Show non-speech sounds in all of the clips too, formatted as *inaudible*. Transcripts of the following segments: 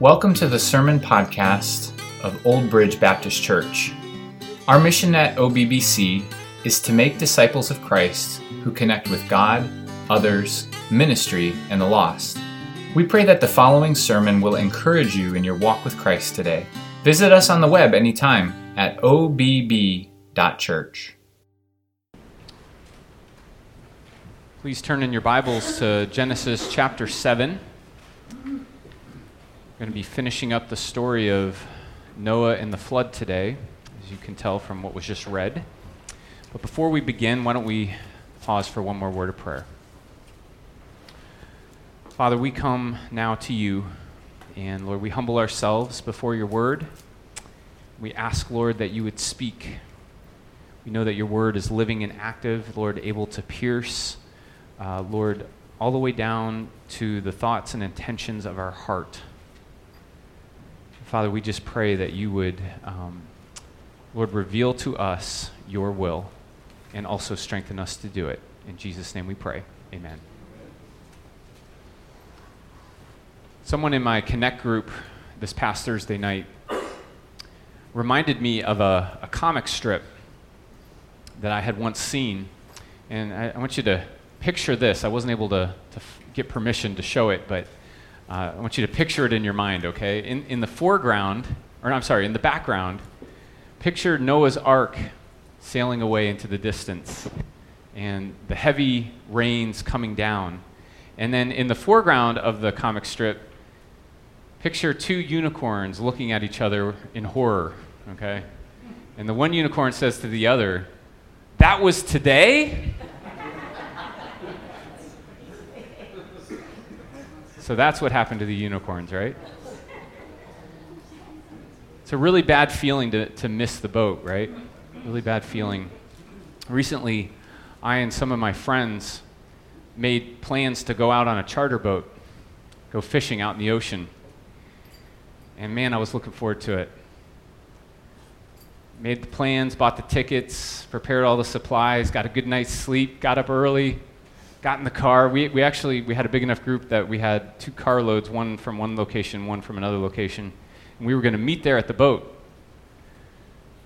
Welcome to the Sermon Podcast of Old Bridge Baptist Church. Our mission at OBBC is to make disciples of Christ who connect with God, others, ministry, and the lost. We pray that the following sermon will encourage you in your walk with Christ today. Visit us on the web anytime at obb.church. Please turn in your Bibles to Genesis chapter 7 going to be finishing up the story of Noah and the flood today, as you can tell from what was just read. But before we begin, why don't we pause for one more word of prayer? Father, we come now to you, and Lord, we humble ourselves before your word. We ask, Lord, that you would speak. We know that your word is living and active, Lord, able to pierce, uh, Lord, all the way down to the thoughts and intentions of our heart. Father, we just pray that you would, um, Lord, reveal to us your will and also strengthen us to do it. In Jesus' name we pray. Amen. Someone in my Connect group this past Thursday night reminded me of a, a comic strip that I had once seen. And I, I, want you to picture this. I wasn't able to, to f- get permission to show it, but uh, I want you to picture it in your mind, okay? In, in the foreground, or I'm sorry, in the background, picture Noah's Ark sailing away into the distance and the heavy rains coming down. And then in the foreground of the comic strip, picture two unicorns looking at each other in horror, okay? And the one unicorn says to the other, That was today? So that's what happened to the unicorns, right? It's a really bad feeling to, to miss the boat, right? Really bad feeling. Recently, I and some of my friends made plans to go out on a charter boat, go fishing out in the ocean. And man, I was looking forward to it. Made the plans, bought the tickets, prepared all the supplies, got a good night's sleep, got up early, got in the car. We, we actually we had a big enough group that we had two car loads, one from one location, one from another location, and we were going to meet there at the boat.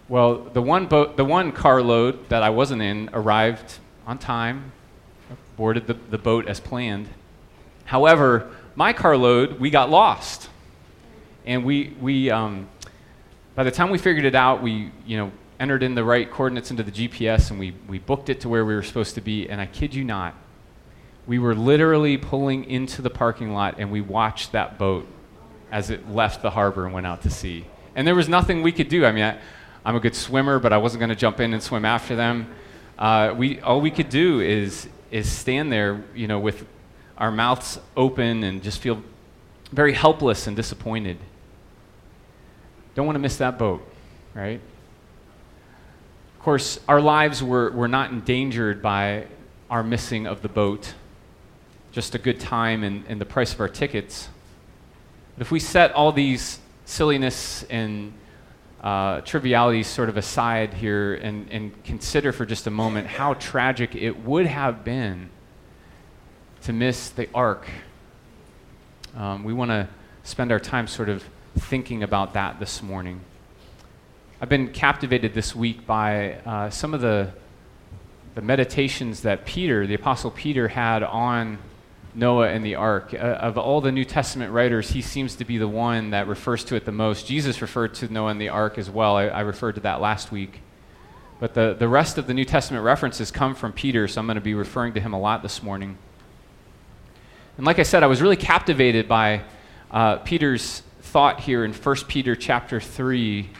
Well, the one boat, the one car load that I wasn't in arrived on time, boarded the, the boat as planned. However, my car load, we got lost, and we we um, by the time we figured it out, we you know entered in the right coordinates into the GPS and we, we booked it to where we were supposed to be. And I kid you not, we were literally pulling into the parking lot and we watched that boat as it left the harbor and went out to sea. And there was nothing we could do. I mean, I, am a good swimmer, but I wasn't going to jump in and swim after them. Uh, we, all we could do is, is stand there, you know, with our mouths open and just feel very helpless and disappointed. Don't want to miss that boat, right? Of course, our lives were, were not endangered by our missing of the boat just a good time and, and the price of our tickets. But if we set all these silliness and uh, trivialities sort of aside here and, and consider for just a moment how tragic it would have been to miss the ark, um, we want to spend our time sort of thinking about that this morning. I've been captivated this week by uh, some of the, the meditations that Peter, the Apostle Peter, had on Noah and the ark. Uh, of all the New Testament writers, he seems to be the one that refers to it the most. Jesus referred to Noah and the ark as well. I, I referred to that last week. But the, the rest of the New Testament references come from Peter, so I'm going to be referring to him a lot this morning. And like I said, I was really captivated by uh, Peter's thought here in 1 Peter chapter 3,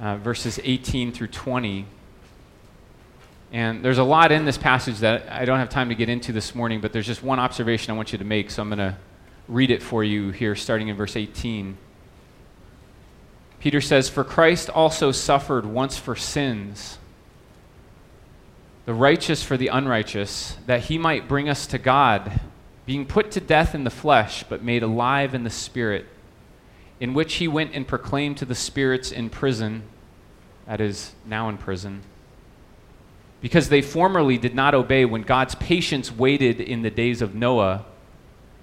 uh, verses 18 through 20. And there's a lot in this passage that I don't have time to get into this morning, but there's just one observation I want you to make, so I'm going to read it for you here, starting in verse 18. Peter says, For Christ also suffered once for sins, the righteous for the unrighteous, that he might bring us to God, being put to death in the flesh, but made alive in the spirit, in which he went and proclaimed to the spirits in prison, that is, now in prison because they formerly did not obey when God's patience waited in the days of Noah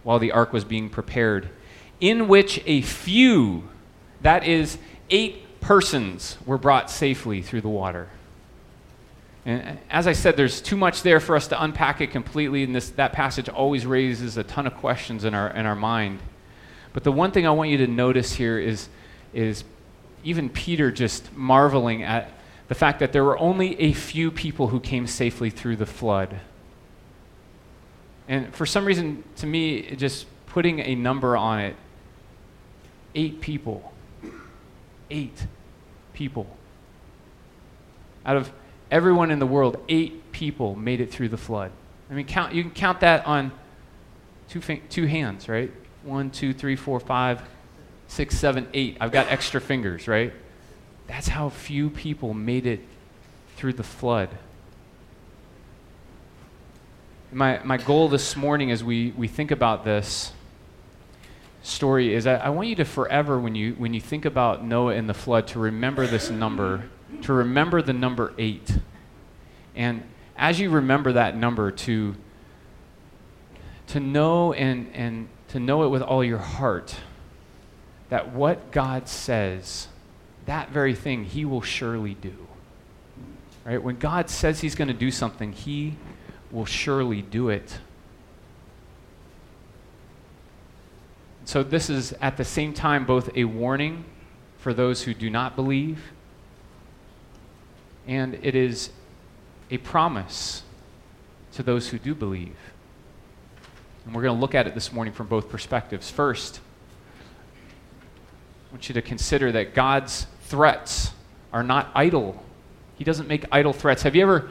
while the ark was being prepared, in which a few, that is, eight persons, were brought safely through the water. And uh, as I said, there's too much there for us to unpack it completely, and this, that passage always raises a ton of questions in our, in our mind. But the one thing I want you to notice here is, is even Peter just marveling at the fact that there were only a few people who came safely through the flood. And for some reason, to me, just putting a number on it, eight people. Eight people. Out of everyone in the world, eight people made it through the flood. I mean, count, you can count that on two, two hands, right? One, two, three, four, five, six, seven, eight. I've got extra fingers, right? That's how few people made it through the flood. My, my goal this morning as we, we think about this story is I, I want you to forever, when you, when you think about Noah and the flood, to remember this number, to remember the number eight. And as you remember that number, to, to know and, and to know it with all your heart that what God says, that very thing, He will surely do. Right? When God says He's going to do something, He will surely do it. So, this is at the same time both a warning for those who do not believe, and it is a promise to those who do believe. And we're going to look at it this morning from both perspectives. First, I want you to consider that God's threats are not idle. He doesn't make idle threats. Have you ever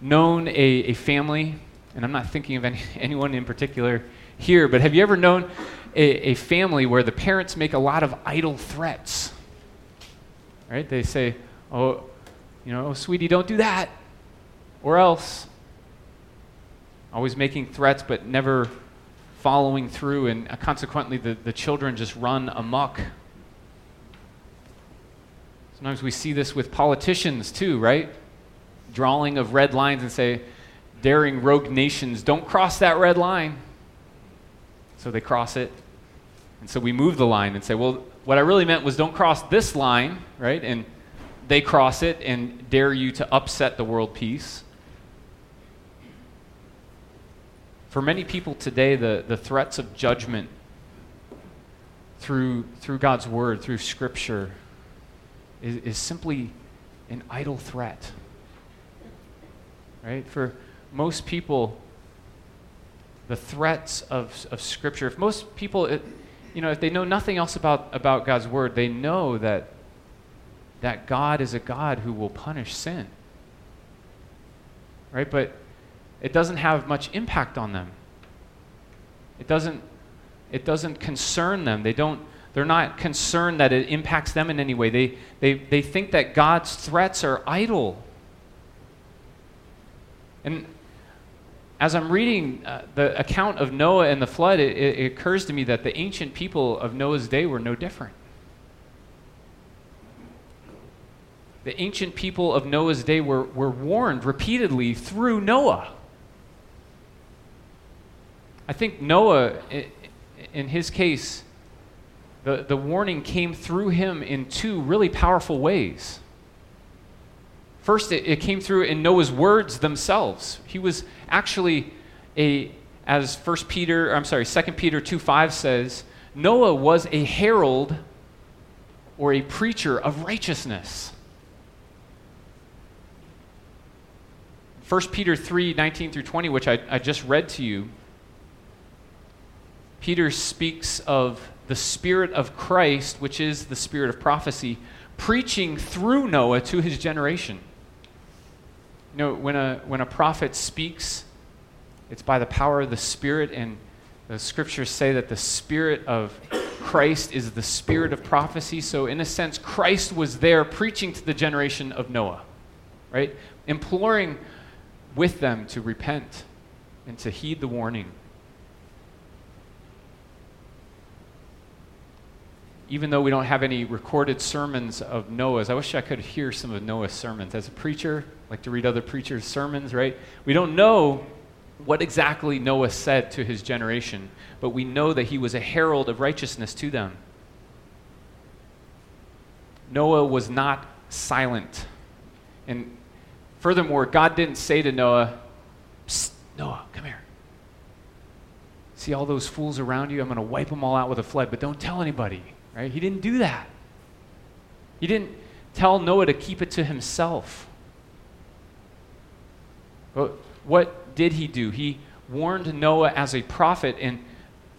known a, a family, and I'm not thinking of any, *laughs* anyone in particular here, but have you ever known a, a family where the parents make a lot of idle threats. Right? They say, oh, you know, oh, sweetie, don't do that, or else. Always making threats, but never following through, and uh, consequently, the, the children just run amok. Sometimes we see this with politicians too, right? Drawing of red lines and say, daring rogue nations, don't cross that red line. So they cross it, and so we move the line and say, well, what I really meant was don't cross this line, right? And they cross it and dare you to upset the world peace. For many people today, the, the threats of judgment through, through God's word, through Scripture, is, is simply an idle threat. Right? For most people, the threats of, of Scripture, if most people, it, you know, if they know nothing else about, about God's word, they know that, that God is a God who will punish sin. Right? But it doesn't have much impact on them. It doesn't, it doesn't concern them. They don't, they're not concerned that it impacts them in any way. They, they, they think that God's threats are idle. And as I'm reading uh, the account of Noah and the flood, it, it, occurs to me that the ancient people of Noah's day were no different. The ancient people of Noah's day were, were warned repeatedly through Noah. I think Noah, in his case, the, the warning came through him in two really powerful ways. First, it, it came through in Noah's words themselves. He was actually a, as First Peter, I'm sorry, Second Peter 2 5 says, Noah was a herald or a preacher of righteousness. 1 Peter 3 19 through 20, which I, I just read to you, Peter speaks of the Spirit of Christ, which is the Spirit of prophecy, preaching through Noah to his generation. You know, when a, when a prophet speaks, it's by the power of the Spirit, and the scriptures say that the Spirit of Christ is the Spirit of prophecy. So, in a sense, Christ was there preaching to the generation of Noah, right? Imploring with them to repent and to heed the warning. Even though we don't have any recorded sermons of Noah's, I wish I could hear some of Noah's sermons. As a preacher, I like to read other preachers' sermons, right? We don't know what exactly Noah said to his generation, but we know that he was a herald of righteousness to them. Noah was not silent. And furthermore, God didn't say to Noah, Noah, come here. See all those fools around you? I'm going to wipe them all out with a flood, but don't tell anybody, right? He didn't do that. He didn't tell Noah to keep it to himself. But what did he do? He warned Noah as a prophet, and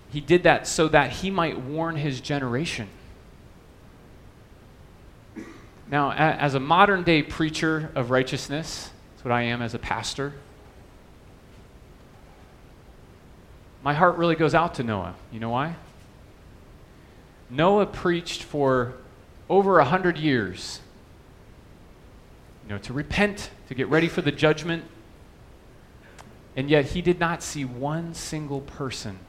he did that so that he might warn his generation. Now, as a modern day preacher of righteousness, that's what I am as a pastor, my heart really goes out to Noah. You know why? Noah preached for over a hundred years. You know, to repent, to get ready for the judgment. And yet he did not see one single person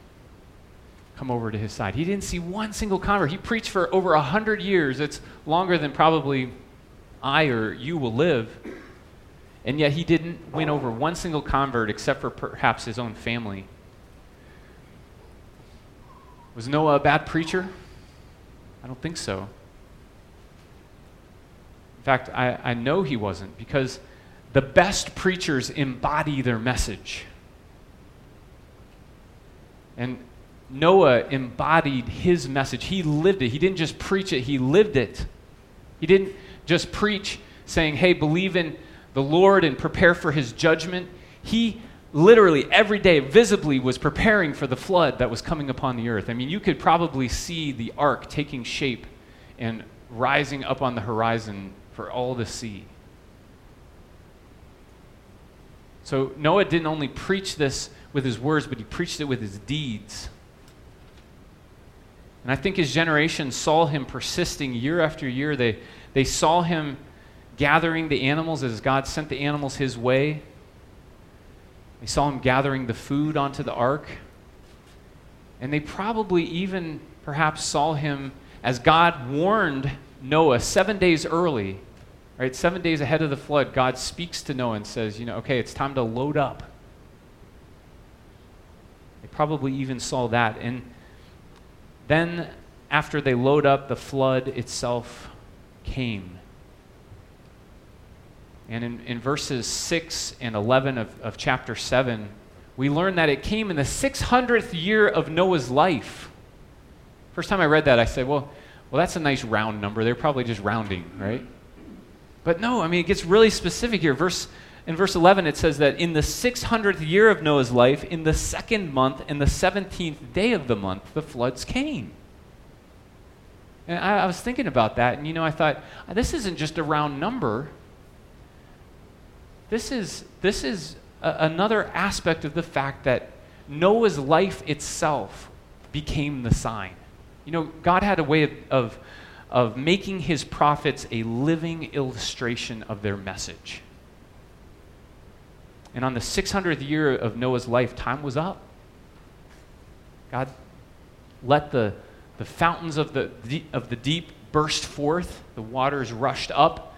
come over to his side. He didn't see one single convert. He preached for over a hundred years. It's longer than probably I or you will live. And yet he didn't win over one single convert except for perhaps his own family. Was Noah a bad preacher? I don't think so. In fact, I, I know he wasn't because the best preachers embody their message. And Noah embodied his message. He lived it. He didn't just preach it, he lived it. He didn't just preach saying, hey, believe in the Lord and prepare for his judgment. He literally every day visibly was preparing for the flood that was coming upon the earth. I mean, you could probably see the ark taking shape and rising up on the horizon for all to see. So Noah didn't only preach this with his words, but he preached it with his deeds. And I think his generation saw him persisting year after year. They, they saw him gathering the animals as God sent the animals his way. They saw him gathering the food onto the ark. And they probably even perhaps saw him as God warned Noah seven days early, right? Seven days ahead of the flood, God speaks to Noah and says, you know, okay, it's time to load up. They probably even saw that. And then, after they load up, the flood itself came. And in, in verses 6 and 11 of, of chapter 7, we learn that it came in the 600th year of Noah's life. First time I read that, I said, well, well, that's a nice round number. They're probably just rounding, right? But no, I mean, it gets really specific here. Verse, in verse 11, it says that in the 600th year of Noah's life, in the second month, in the 17th day of the month, the floods came. And I, I was thinking about that, and you know, I thought, this isn't just a round number. This is, this is a, another aspect of the fact that Noah's life itself became the sign. You know, God had a way of, of, of making his prophets a living illustration of their message. And on the 600th year of Noah's life, time was up. God let the, the fountains of the, of the deep burst forth, the waters rushed up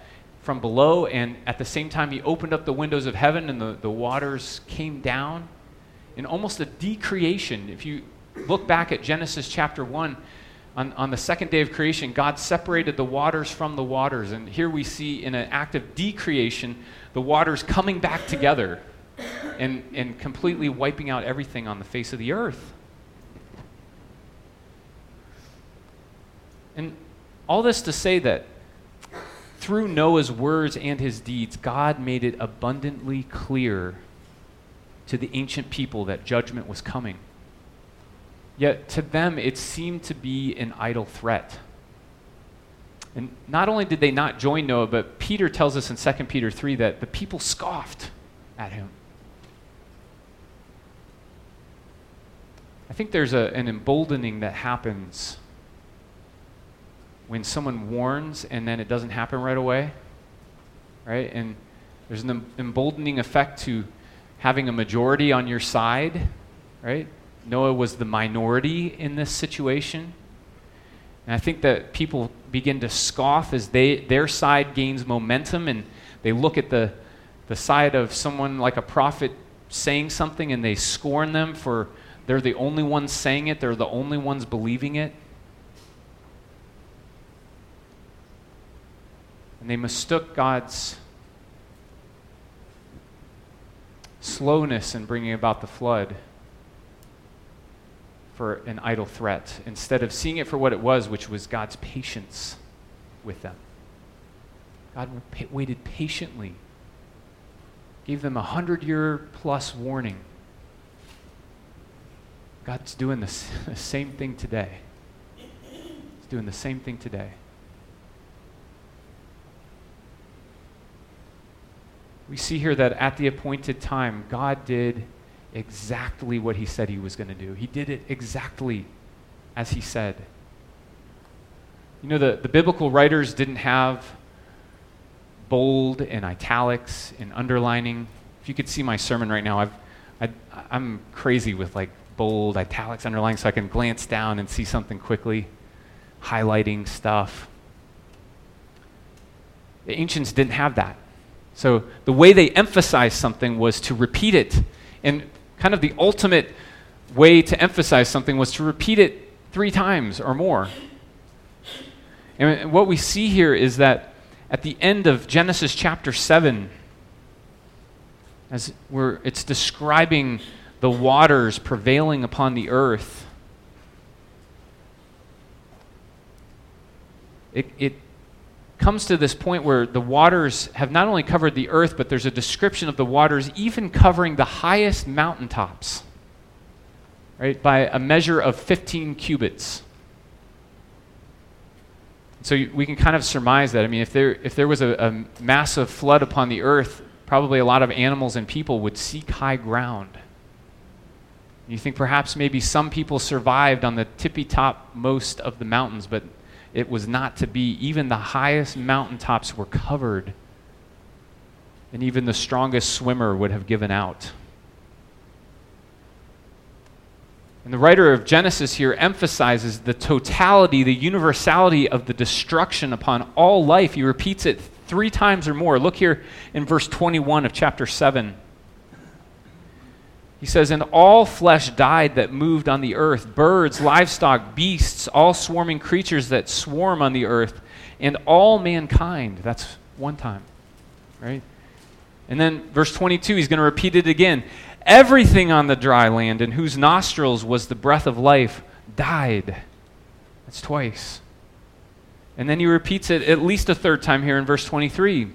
from below, and at the same time, he opened up the windows of heaven, and the, the waters came down. In almost a decreation, if you look back at Genesis chapter 1, on, on the second day of creation, God separated the waters from the waters. And here we see in an act of decreation, the waters coming back together and, and completely wiping out everything on the face of the earth. And all this to say that through Noah's words and his deeds, God made it abundantly clear to the ancient people that judgment was coming. Yet to them, it seemed to be an idle threat. And not only did they not join Noah, but Peter tells us in 2 Peter 3 that the people scoffed at him. I think there's a, an emboldening that happens when someone warns and then it doesn't happen right away, right? And there's an emboldening effect to having a majority on your side, right? Noah was the minority in this situation. And I think that people begin to scoff as they, their side gains momentum and they look at the, the side of someone like a prophet saying something and they scorn them for they're the only ones saying it, they're the only ones believing it. And they mistook God's slowness in bringing about the flood for an idle threat instead of seeing it for what it was, which was God's patience with them. God waited patiently, gave them a hundred year plus warning. God's doing *laughs* the same thing today. He's doing the same thing today. We see here that at the appointed time, God did exactly what he said he was going to do. He did it exactly as he said. You know, the, the biblical writers didn't have bold and italics and underlining. If you could see my sermon right now, I've, I, I'm crazy with like bold, italics, underlining, so I can glance down and see something quickly, highlighting stuff. The ancients didn't have that. So the way they emphasized something was to repeat it. And kind of the ultimate way to emphasize something was to repeat it three times or more. And what we see here is that at the end of Genesis chapter 7, as we're, it's describing the waters prevailing upon the earth, it, it comes to this point where the waters have not only covered the earth, but there's a description of the waters even covering the highest mountaintops, right, by a measure of 15 cubits. So we can kind of surmise that. I mean, if there, if there was a, a massive flood upon the earth, probably a lot of animals and people would seek high ground. You think perhaps maybe some people survived on the tippy top most of the mountains, but it was not to be. Even the highest mountaintops were covered, and even the strongest swimmer would have given out. And the writer of Genesis here emphasizes the totality, the universality of the destruction upon all life. He repeats it three times or more. Look here in verse 21 of chapter 7. He says, And all flesh died that moved on the earth birds, livestock, beasts, all swarming creatures that swarm on the earth, and all mankind. That's one time, right? And then verse 22, he's going to repeat it again. Everything on the dry land in whose nostrils was the breath of life died. That's twice. And then he repeats it at least a third time here in verse 23.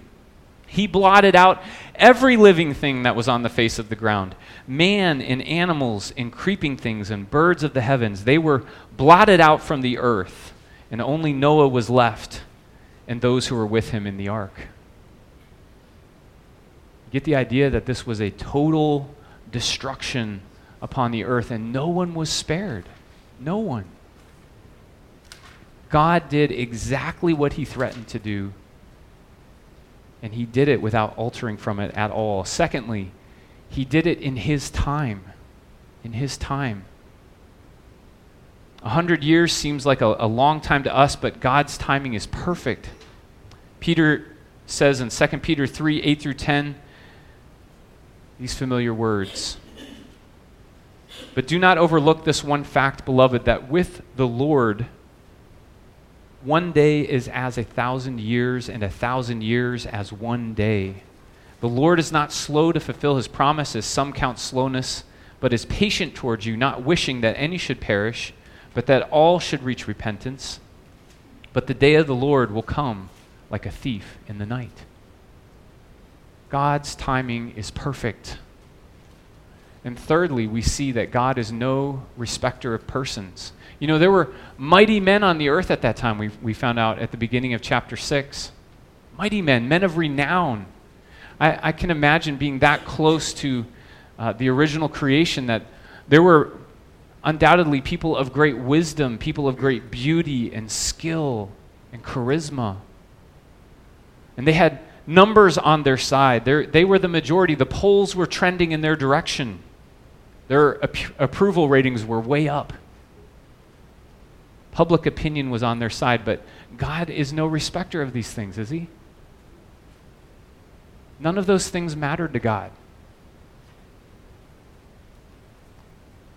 He blotted out every living thing that was on the face of the ground man and animals and creeping things and birds of the heavens. They were blotted out from the earth, and only Noah was left and those who were with him in the ark. Get the idea that this was a total destruction upon the earth, and no one was spared. No one. God did exactly what he threatened to do and he did it without altering from it at all. Secondly, he did it in his time. In his time. A hundred years seems like a, a, long time to us, but God's timing is perfect. Peter says in 2 Peter 3 8 through 10, these familiar words. But do not overlook this one fact, beloved, that with the Lord, one day is as a thousand years, and a thousand years as one day. The Lord is not slow to fulfill his promises, some count slowness, but is patient towards you, not wishing that any should perish, but that all should reach repentance. But the day of the Lord will come like a thief in the night. God's timing is perfect. And thirdly, we see that God is no respecter of persons. You know, there were mighty men on the earth at that time, we, we found out at the beginning of chapter 6. Mighty men, men of renown. I, I can imagine being that close to uh, the original creation that there were undoubtedly people of great wisdom, people of great beauty and skill and charisma. And they had numbers on their side. They're, they were the majority. The polls were trending in their direction. Their ap- approval ratings were way up. Public opinion was on their side, but God is no respecter of these things, is He? None of those things mattered to God.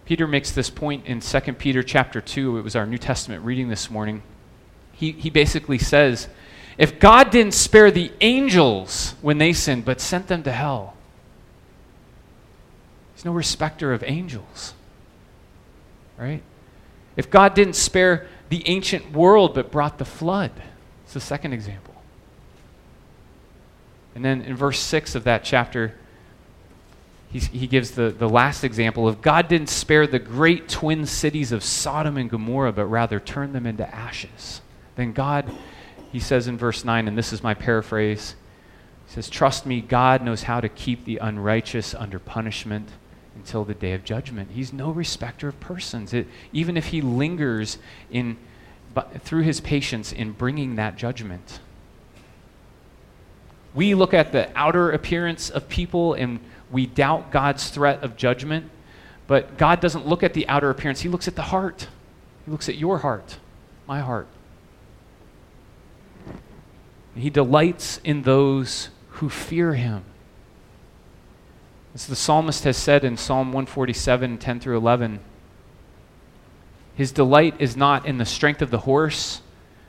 Peter makes this point in 2 Peter chapter 2. It was our New Testament reading this morning. He, he basically says, if God didn't spare the angels when they sinned, but sent them to hell, He's no respecter of angels. Right? If God didn't spare the ancient world, but brought the flood, it's the second example. And then in verse 6 of that chapter, he gives the, the last example of God didn't spare the great twin cities of Sodom and Gomorrah, but rather turned them into ashes. Then God, he says in verse 9, and this is my paraphrase, he says, Trust me, God knows how to keep the unrighteous under punishment until the day of judgment. He's no respecter of persons. It, even if he lingers in, but through his patience in bringing that judgment. We look at the outer appearance of people and we doubt God's threat of judgment, but God doesn't look at the outer appearance. He looks at the heart. He looks at your heart, my heart. And he delights in those who fear him. As the psalmist has said in Psalm 147, 10 through 11, his delight is not in the strength of the horse,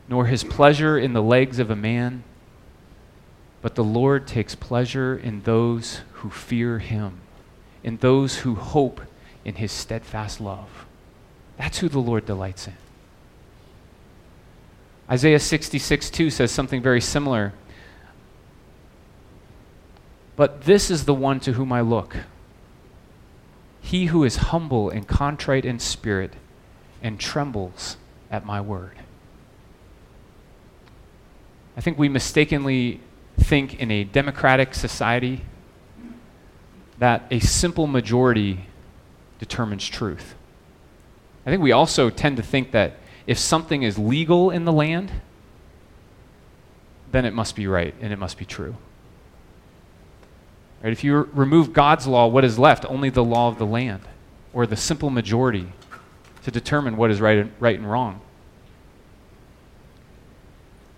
nor his pleasure in the legs of a man, but the Lord takes pleasure in those who fear him, in those who hope in his steadfast love. That's who the Lord delights in. Isaiah 66 2 says something very similar. But this is the one to whom I look he who is humble and contrite in spirit and trembles at my word. I think we mistakenly think in a democratic society that a simple majority determines truth. I think we also tend to think that if something is legal in the land, then it must be right and it must be true. Right? If you remove God's law, what is left? Only the law of the land, or the simple majority to determine what is right and, right and wrong.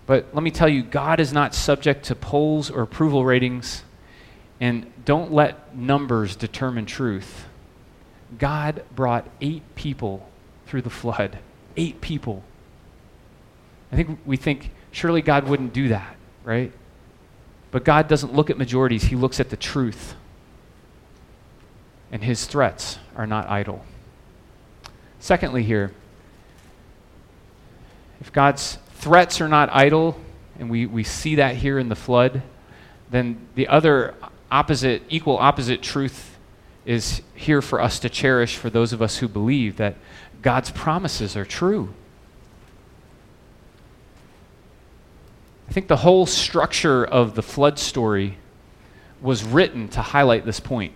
But let me tell you, God is not subject to polls or approval ratings, and don't let numbers determine truth. God brought eight people through the flood. Eight people. I think we think surely God wouldn't do that, right? But God doesn't look at majorities, He looks at the truth. And His threats are not idle. Secondly, here, if God's threats are not idle, and we, we see that here in the flood, then the other opposite, equal opposite truth is here for us to cherish for those of us who believe that God's promises are true. I think the whole structure of the flood story was written to highlight this point.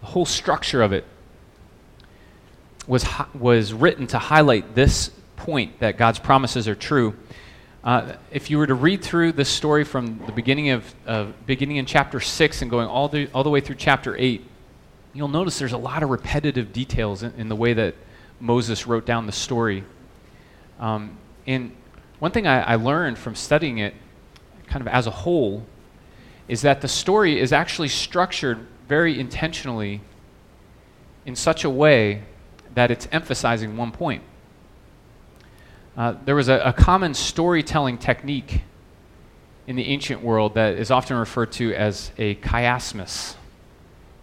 The whole structure of it was, was written to highlight this point that God's promises are true. Uh, if you were to read through this story from the beginning of uh, beginning in chapter six and going all the all the way through chapter eight, you'll notice there's a lot of repetitive details in, in the way that Moses wrote down the story. Um, and one thing I, I learned from studying it, kind of as a whole, is that the story is actually structured very intentionally in such a way that it's emphasizing one point. Uh, there was a, a, common storytelling technique in the ancient world that is often referred to as a chiasmus.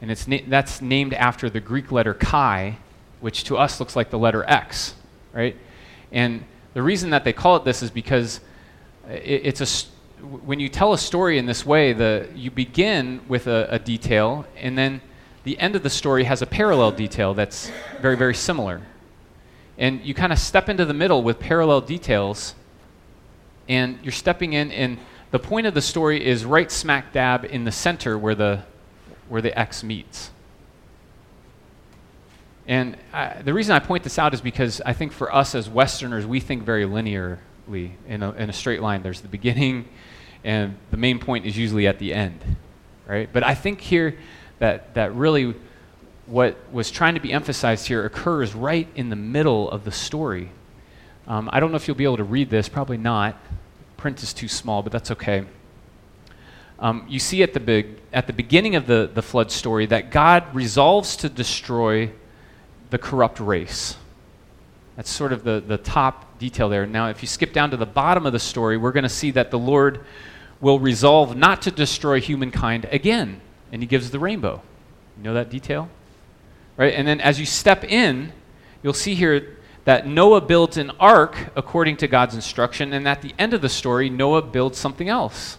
And it's na- that's named after the Greek letter chi, which to us looks like the letter X, right? And the reason that they call it this is because it, it's a, when you tell a story in this way, the, you begin with a, a detail, and then the end of the story has a parallel detail that's very, very similar. And you kind of step into the middle with parallel details, and you're stepping in, and the point of the story is right smack dab in the center where the, where the X meets. And I, the reason I point this out is because I think for us as Westerners, we think very linearly in a, in a straight line. There's the beginning, and the main point is usually at the end, right? But I think here that, that really what was trying to be emphasized here occurs right in the middle of the story. Um, I don't know if you'll be able to read this, probably not. Print is too small, but that's okay. Um, you see at the, at the beginning of the, the flood story that God resolves to destroy the corrupt race. That's sort of the, the top detail there. Now, if you skip down to the bottom of the story, we're going to see that the Lord will resolve not to destroy humankind again. And he gives the rainbow. You know that detail? Right? And then as you step in, you'll see here that Noah builds an ark according to God's instruction, and at the end of the story, Noah builds something else.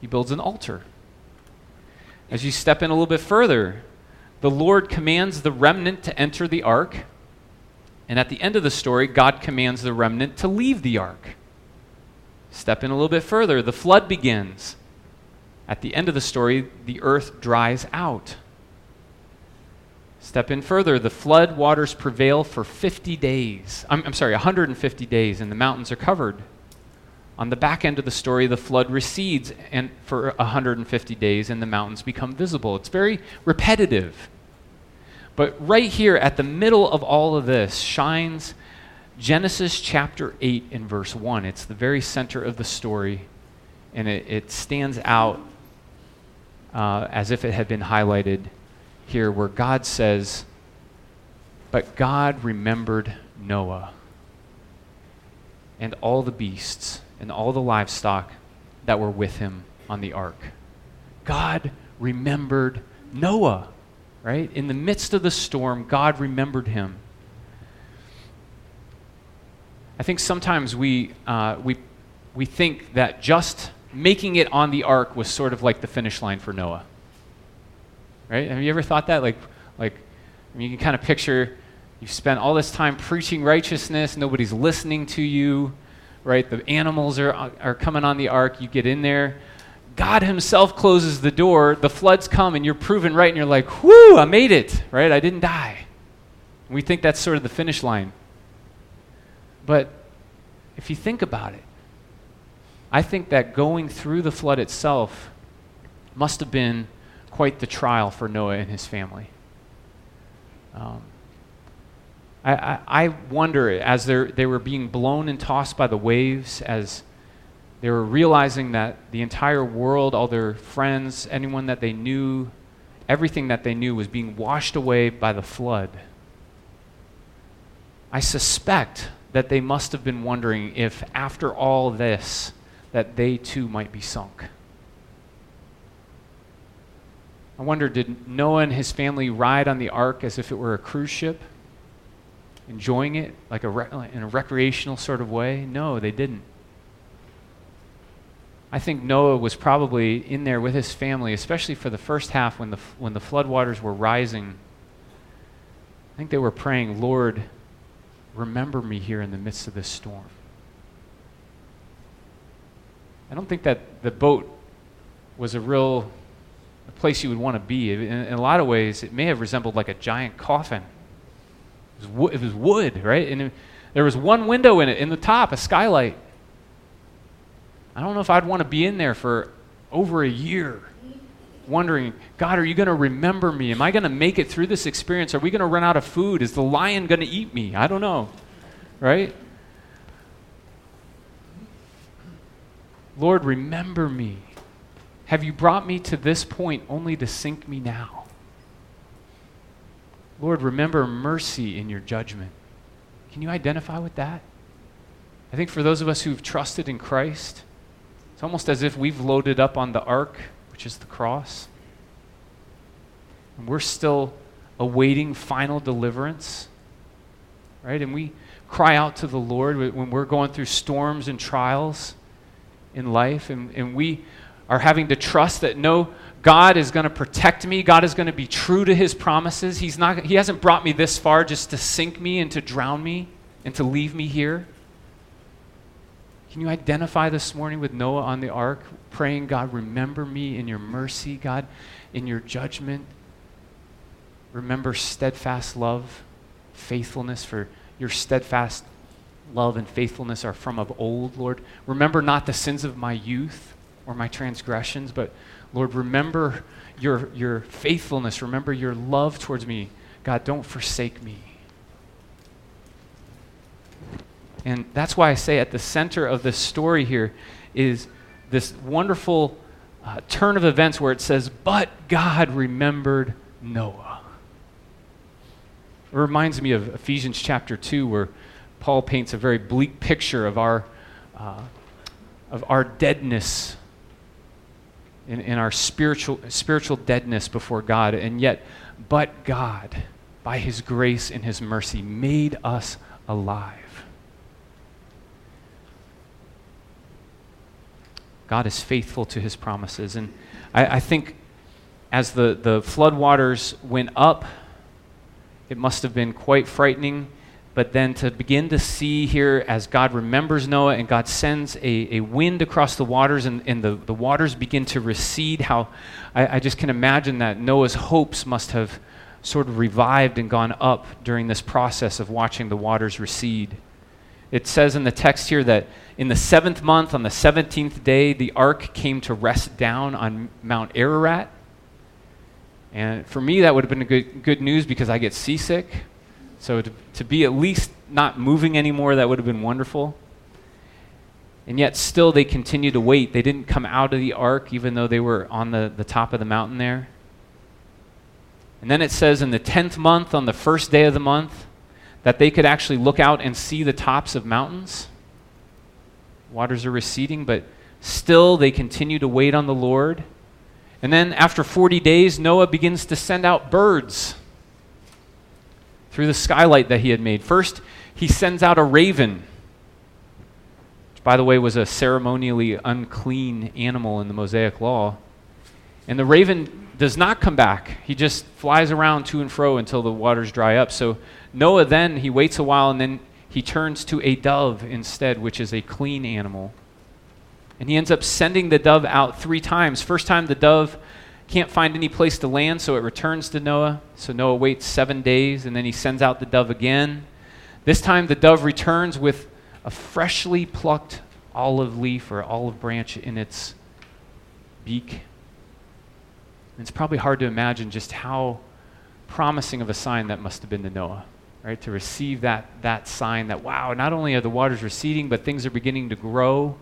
He builds an altar. As you step in a little bit further, the Lord commands the remnant to enter the ark, and at the end of the story, God commands the remnant to leave the ark. Step in a little bit further, the flood begins. At the end of the story, the earth dries out. Step in further, the flood waters prevail for 50 days. I'm, I'm, sorry, 150 days, and the mountains are covered. On the back end of the story, the flood recedes and for 150 days, and the mountains become visible. It's very repetitive. But right here at the middle of all of this shines Genesis chapter 8 and verse 1. It's the very center of the story, and it, it stands out uh, as if it had been highlighted here where God says, But God remembered Noah and all the beasts and all the livestock that were with him on the ark. God remembered Noah, right? In the midst of the storm, God remembered him. I think sometimes we, uh, we, we think that just making it on the ark was sort of like the finish line for Noah. Right? Have you ever thought that? Like, like I mean, you can kind of picture you've spent all this time preaching righteousness, nobody's listening to you, right? The animals are, are coming on the ark, you get in there. God Himself closes the door, the floods come, and you're proven right, and you're like, whoo, I made it, right? I didn't die. We think that's sort of the finish line. But if you think about it, I think that going through the flood itself must have been quite the trial for Noah and his family. Um, I, I, I, wonder, as they were being blown and tossed by the waves, as they were realizing that the entire world, all their friends, anyone that they knew, everything that they knew was being washed away by the flood. I suspect that they must have been wondering if, after all this, that they too might be sunk. I wonder did Noah and his family ride on the ark as if it were a cruise ship, enjoying it like a re- in a recreational sort of way? No, they didn't. I think Noah was probably in there with his family, especially for the first half when the, when the floodwaters were rising. I think they were praying, Lord, remember me here in the midst of this storm. I don't think that the boat was a real a place you would want to be. In, in, a lot of ways, it may have resembled like a giant coffin. It was, wo- it was wood, right? And it, there was one window in it, in the top, a skylight. I don't know if I'd want to be in there for over a year, wondering, God, are you going to remember me? Am I going to make it through this experience? Are we going to run out of food? Is the lion going to eat me? I don't know, right? Lord, remember me. Have you brought me to this point only to sink me now? Lord, remember mercy in your judgment. Can you identify with that? I think for those of us who've trusted in Christ, it's almost as if we've loaded up on the ark, which is the cross. And we're still awaiting final deliverance, right? And we cry out to the Lord when we're going through storms and trials in life, and, and we are having to trust that no, God is going to protect me. God is going to be true to his promises. He's not, he hasn't brought me this far just to sink me and to drown me and to leave me here. Can you identify this morning with Noah on the ark, praying, God, remember me in your mercy, God, in your judgment? Remember steadfast love, faithfulness, for your steadfast love and faithfulness are from of old, Lord. Remember not the sins of my youth or my transgressions, but Lord, remember your, your faithfulness. Remember your love towards me. God, don't forsake me. And that's why I say at the center of this story here is this wonderful uh, turn of events where it says, But God remembered Noah. It reminds me of Ephesians chapter 2, where Paul paints a very bleak picture of our, uh, of our deadness in, in our spiritual, spiritual deadness before God. And yet, but God, by his grace and his mercy, made us alive. God is faithful to his promises. And I, I think as the, the floodwaters went up, it must have been quite frightening. But then to begin to see here as God remembers Noah and God sends a, a wind across the waters and, and the, the waters begin to recede, how I, I just can imagine that Noah's hopes must have sort of revived and gone up during this process of watching the waters recede. It says in the text here that in the seventh month, on the 17th day, the ark came to rest down on Mount Ararat. And for me, that would have been good, good news because I get seasick. So to, to be at least not moving anymore, that would have been wonderful. And yet, still, they continued to wait. They didn't come out of the ark, even though they were on the, the top of the mountain there. And then it says in the 10th month, on the first day of the month, that they could actually look out and see the tops of mountains. Waters are receding, but still they continue to wait on the Lord. And then after 40 days, Noah begins to send out birds through the skylight that he had made. First, he sends out a raven, which, by the way, was a ceremonially unclean animal in the Mosaic law. And the raven does not come back. He just flies around to and fro until the waters dry up. So Noah then, he waits a while and then he turns to a dove instead, which is a clean animal. And he ends up sending the dove out three times. First time, the dove can't find any place to land, so it returns to Noah. So Noah waits seven days, and then he sends out the dove again. This time, the dove returns with a freshly plucked olive leaf or olive branch in its beak. And it's probably hard to imagine just how promising of a sign that must have been to Noah right? To receive that, that sign that, wow, not only are the waters receding, but things are beginning to grow.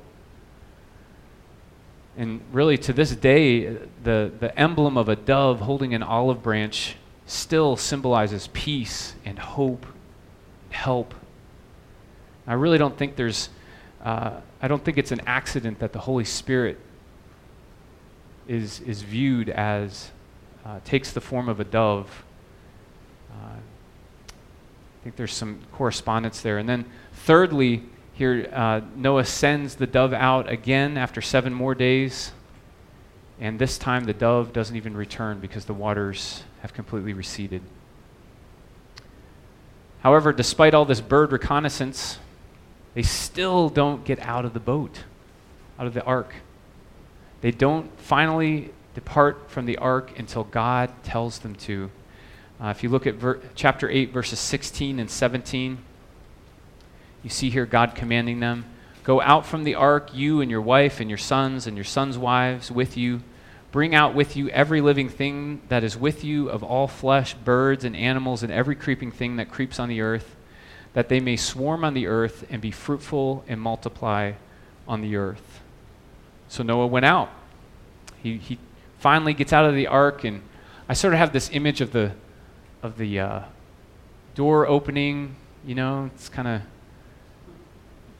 And really, to this day, the, the emblem of a dove holding an olive branch still symbolizes peace and hope and help. I really don't think there's, uh, I don't think it's an accident that the Holy Spirit is, is viewed as, uh, takes the form of a dove. Uh, I think there's some correspondence there. And then, thirdly, here uh, Noah sends the dove out again after seven more days. And this time the dove doesn't even return because the waters have completely receded. However, despite all this bird reconnaissance, they still don't get out of the boat, out of the ark. They don't finally depart from the ark until God tells them to. Uh, if you look at ver- chapter 8, verses 16 and 17, you see here God commanding them Go out from the ark, you and your wife and your sons and your sons' wives with you. Bring out with you every living thing that is with you of all flesh, birds and animals, and every creeping thing that creeps on the earth, that they may swarm on the earth and be fruitful and multiply on the earth. So Noah went out. He, he finally gets out of the ark, and I sort of have this image of the of the uh, door opening. You know, it's kind of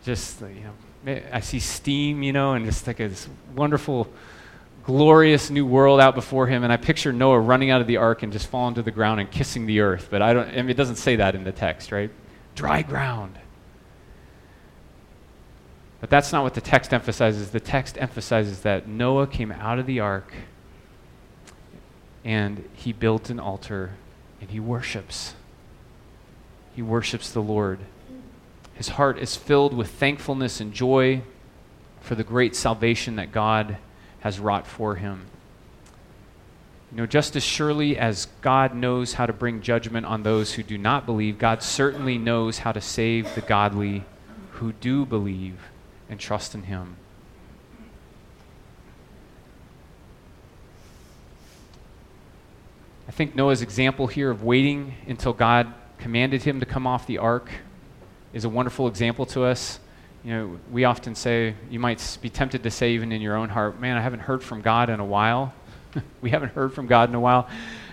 just you know I see steam, you know, and just like this wonderful, glorious new world out before him. And I picture Noah running out of the ark and just falling to the ground and kissing the earth. But I don't. I mean, it doesn't say that in the text, right? Dry ground. But that's not what the text emphasizes. The text emphasizes that Noah came out of the ark and he built an altar and he worships. He worships the Lord. His heart is filled with thankfulness and joy for the great salvation that God has wrought for him. You know, just as surely as God knows how to bring judgment on those who do not believe, God certainly knows how to save the godly who do believe and trust in him. I think Noah's example here of waiting until God commanded him to come off the ark is a wonderful example to us. You know, we often say, you might be tempted to say, even in your own heart, man, I haven't heard from God in a while. *laughs* we haven't heard from God in a while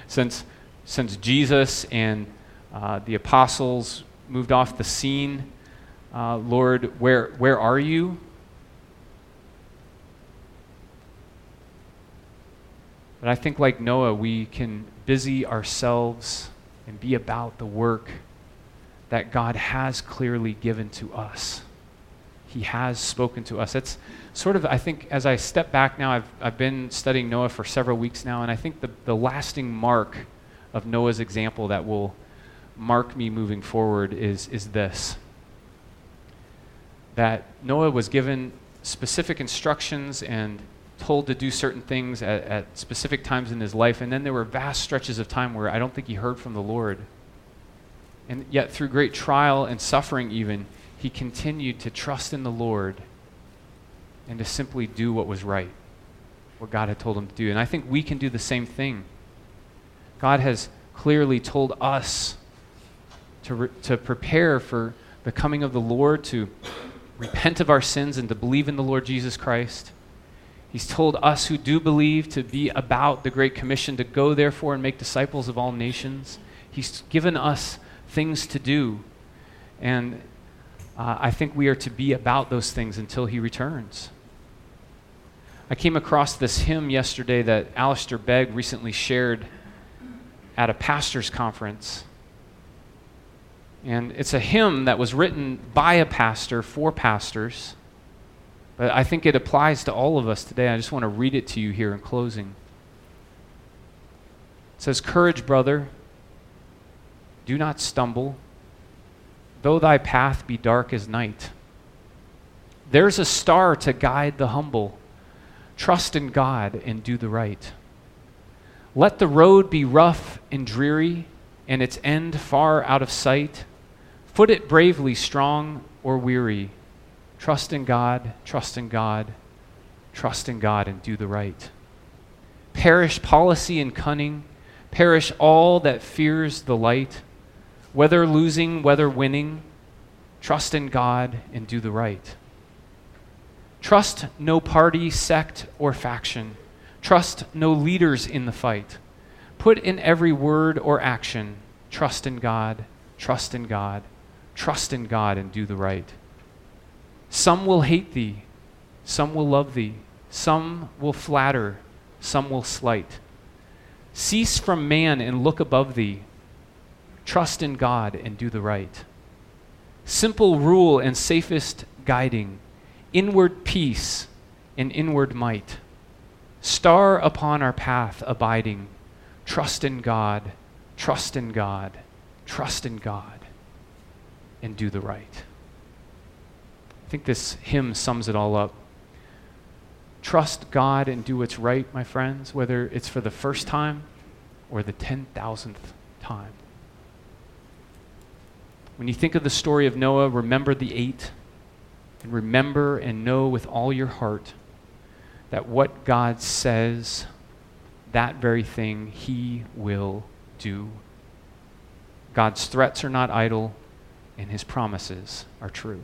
since, since Jesus and uh, the apostles moved off the scene. Uh, Lord, where, where are you? But I think, like Noah, we can busy ourselves and be about the work that God has clearly given to us. He has spoken to us. It's sort of, I think, as I step back now, I've, I've been studying Noah for several weeks now, and I think the, the lasting mark of Noah's example that will mark me moving forward is, is this that Noah was given specific instructions and told to do certain things at, at, specific times in his life, and then there were vast stretches of time where I don't think he heard from the Lord. And yet, through great trial and suffering, even, he continued to trust in the Lord and to simply do what was right, what God had told him to do. And I think we can do the same thing. God has clearly told us to, re- to prepare for the coming of the Lord, to repent of our sins, and to believe in the Lord Jesus Christ. He's told us who do believe to be about the Great Commission, to go therefore and make disciples of all nations. He's given us things to do. And uh, I think we are to be about those things until he returns. I came across this hymn yesterday that Alistair Begg recently shared at a pastor's conference. And it's a hymn that was written by a pastor for pastors. But I think it applies to all of us today. I just want to read it to you here in closing. It says, Courage, brother. Do not stumble though thy path be dark as night. There's a star to guide the humble. Trust in God and do the right. Let the road be rough and dreary, and its end far out of sight. Foot it bravely, strong or weary. Trust in God, trust in God, trust in God, and do the right. Perish policy and cunning, perish all that fears the light. Whether losing, whether winning, trust in God and do the right. Trust no party, sect, or faction. Trust no leaders in the fight. Put in every word or action trust in God, trust in God, trust in God, and do the right. Some will hate thee, some will love thee, some will flatter, some will slight. Cease from man and look above thee. Trust in God and do the right. Simple rule and safest guiding, inward peace and inward might. Star upon our path abiding, trust in God, trust in God, trust in God, and do the right. I think this hymn sums it all up. Trust God and do what's right, my friends, whether it's for the first time or the 10,000th time. When you think of the story of Noah, remember the eight. And remember and know with all your heart that what God says, that very thing he will do. God's threats are not idle, and his promises are true.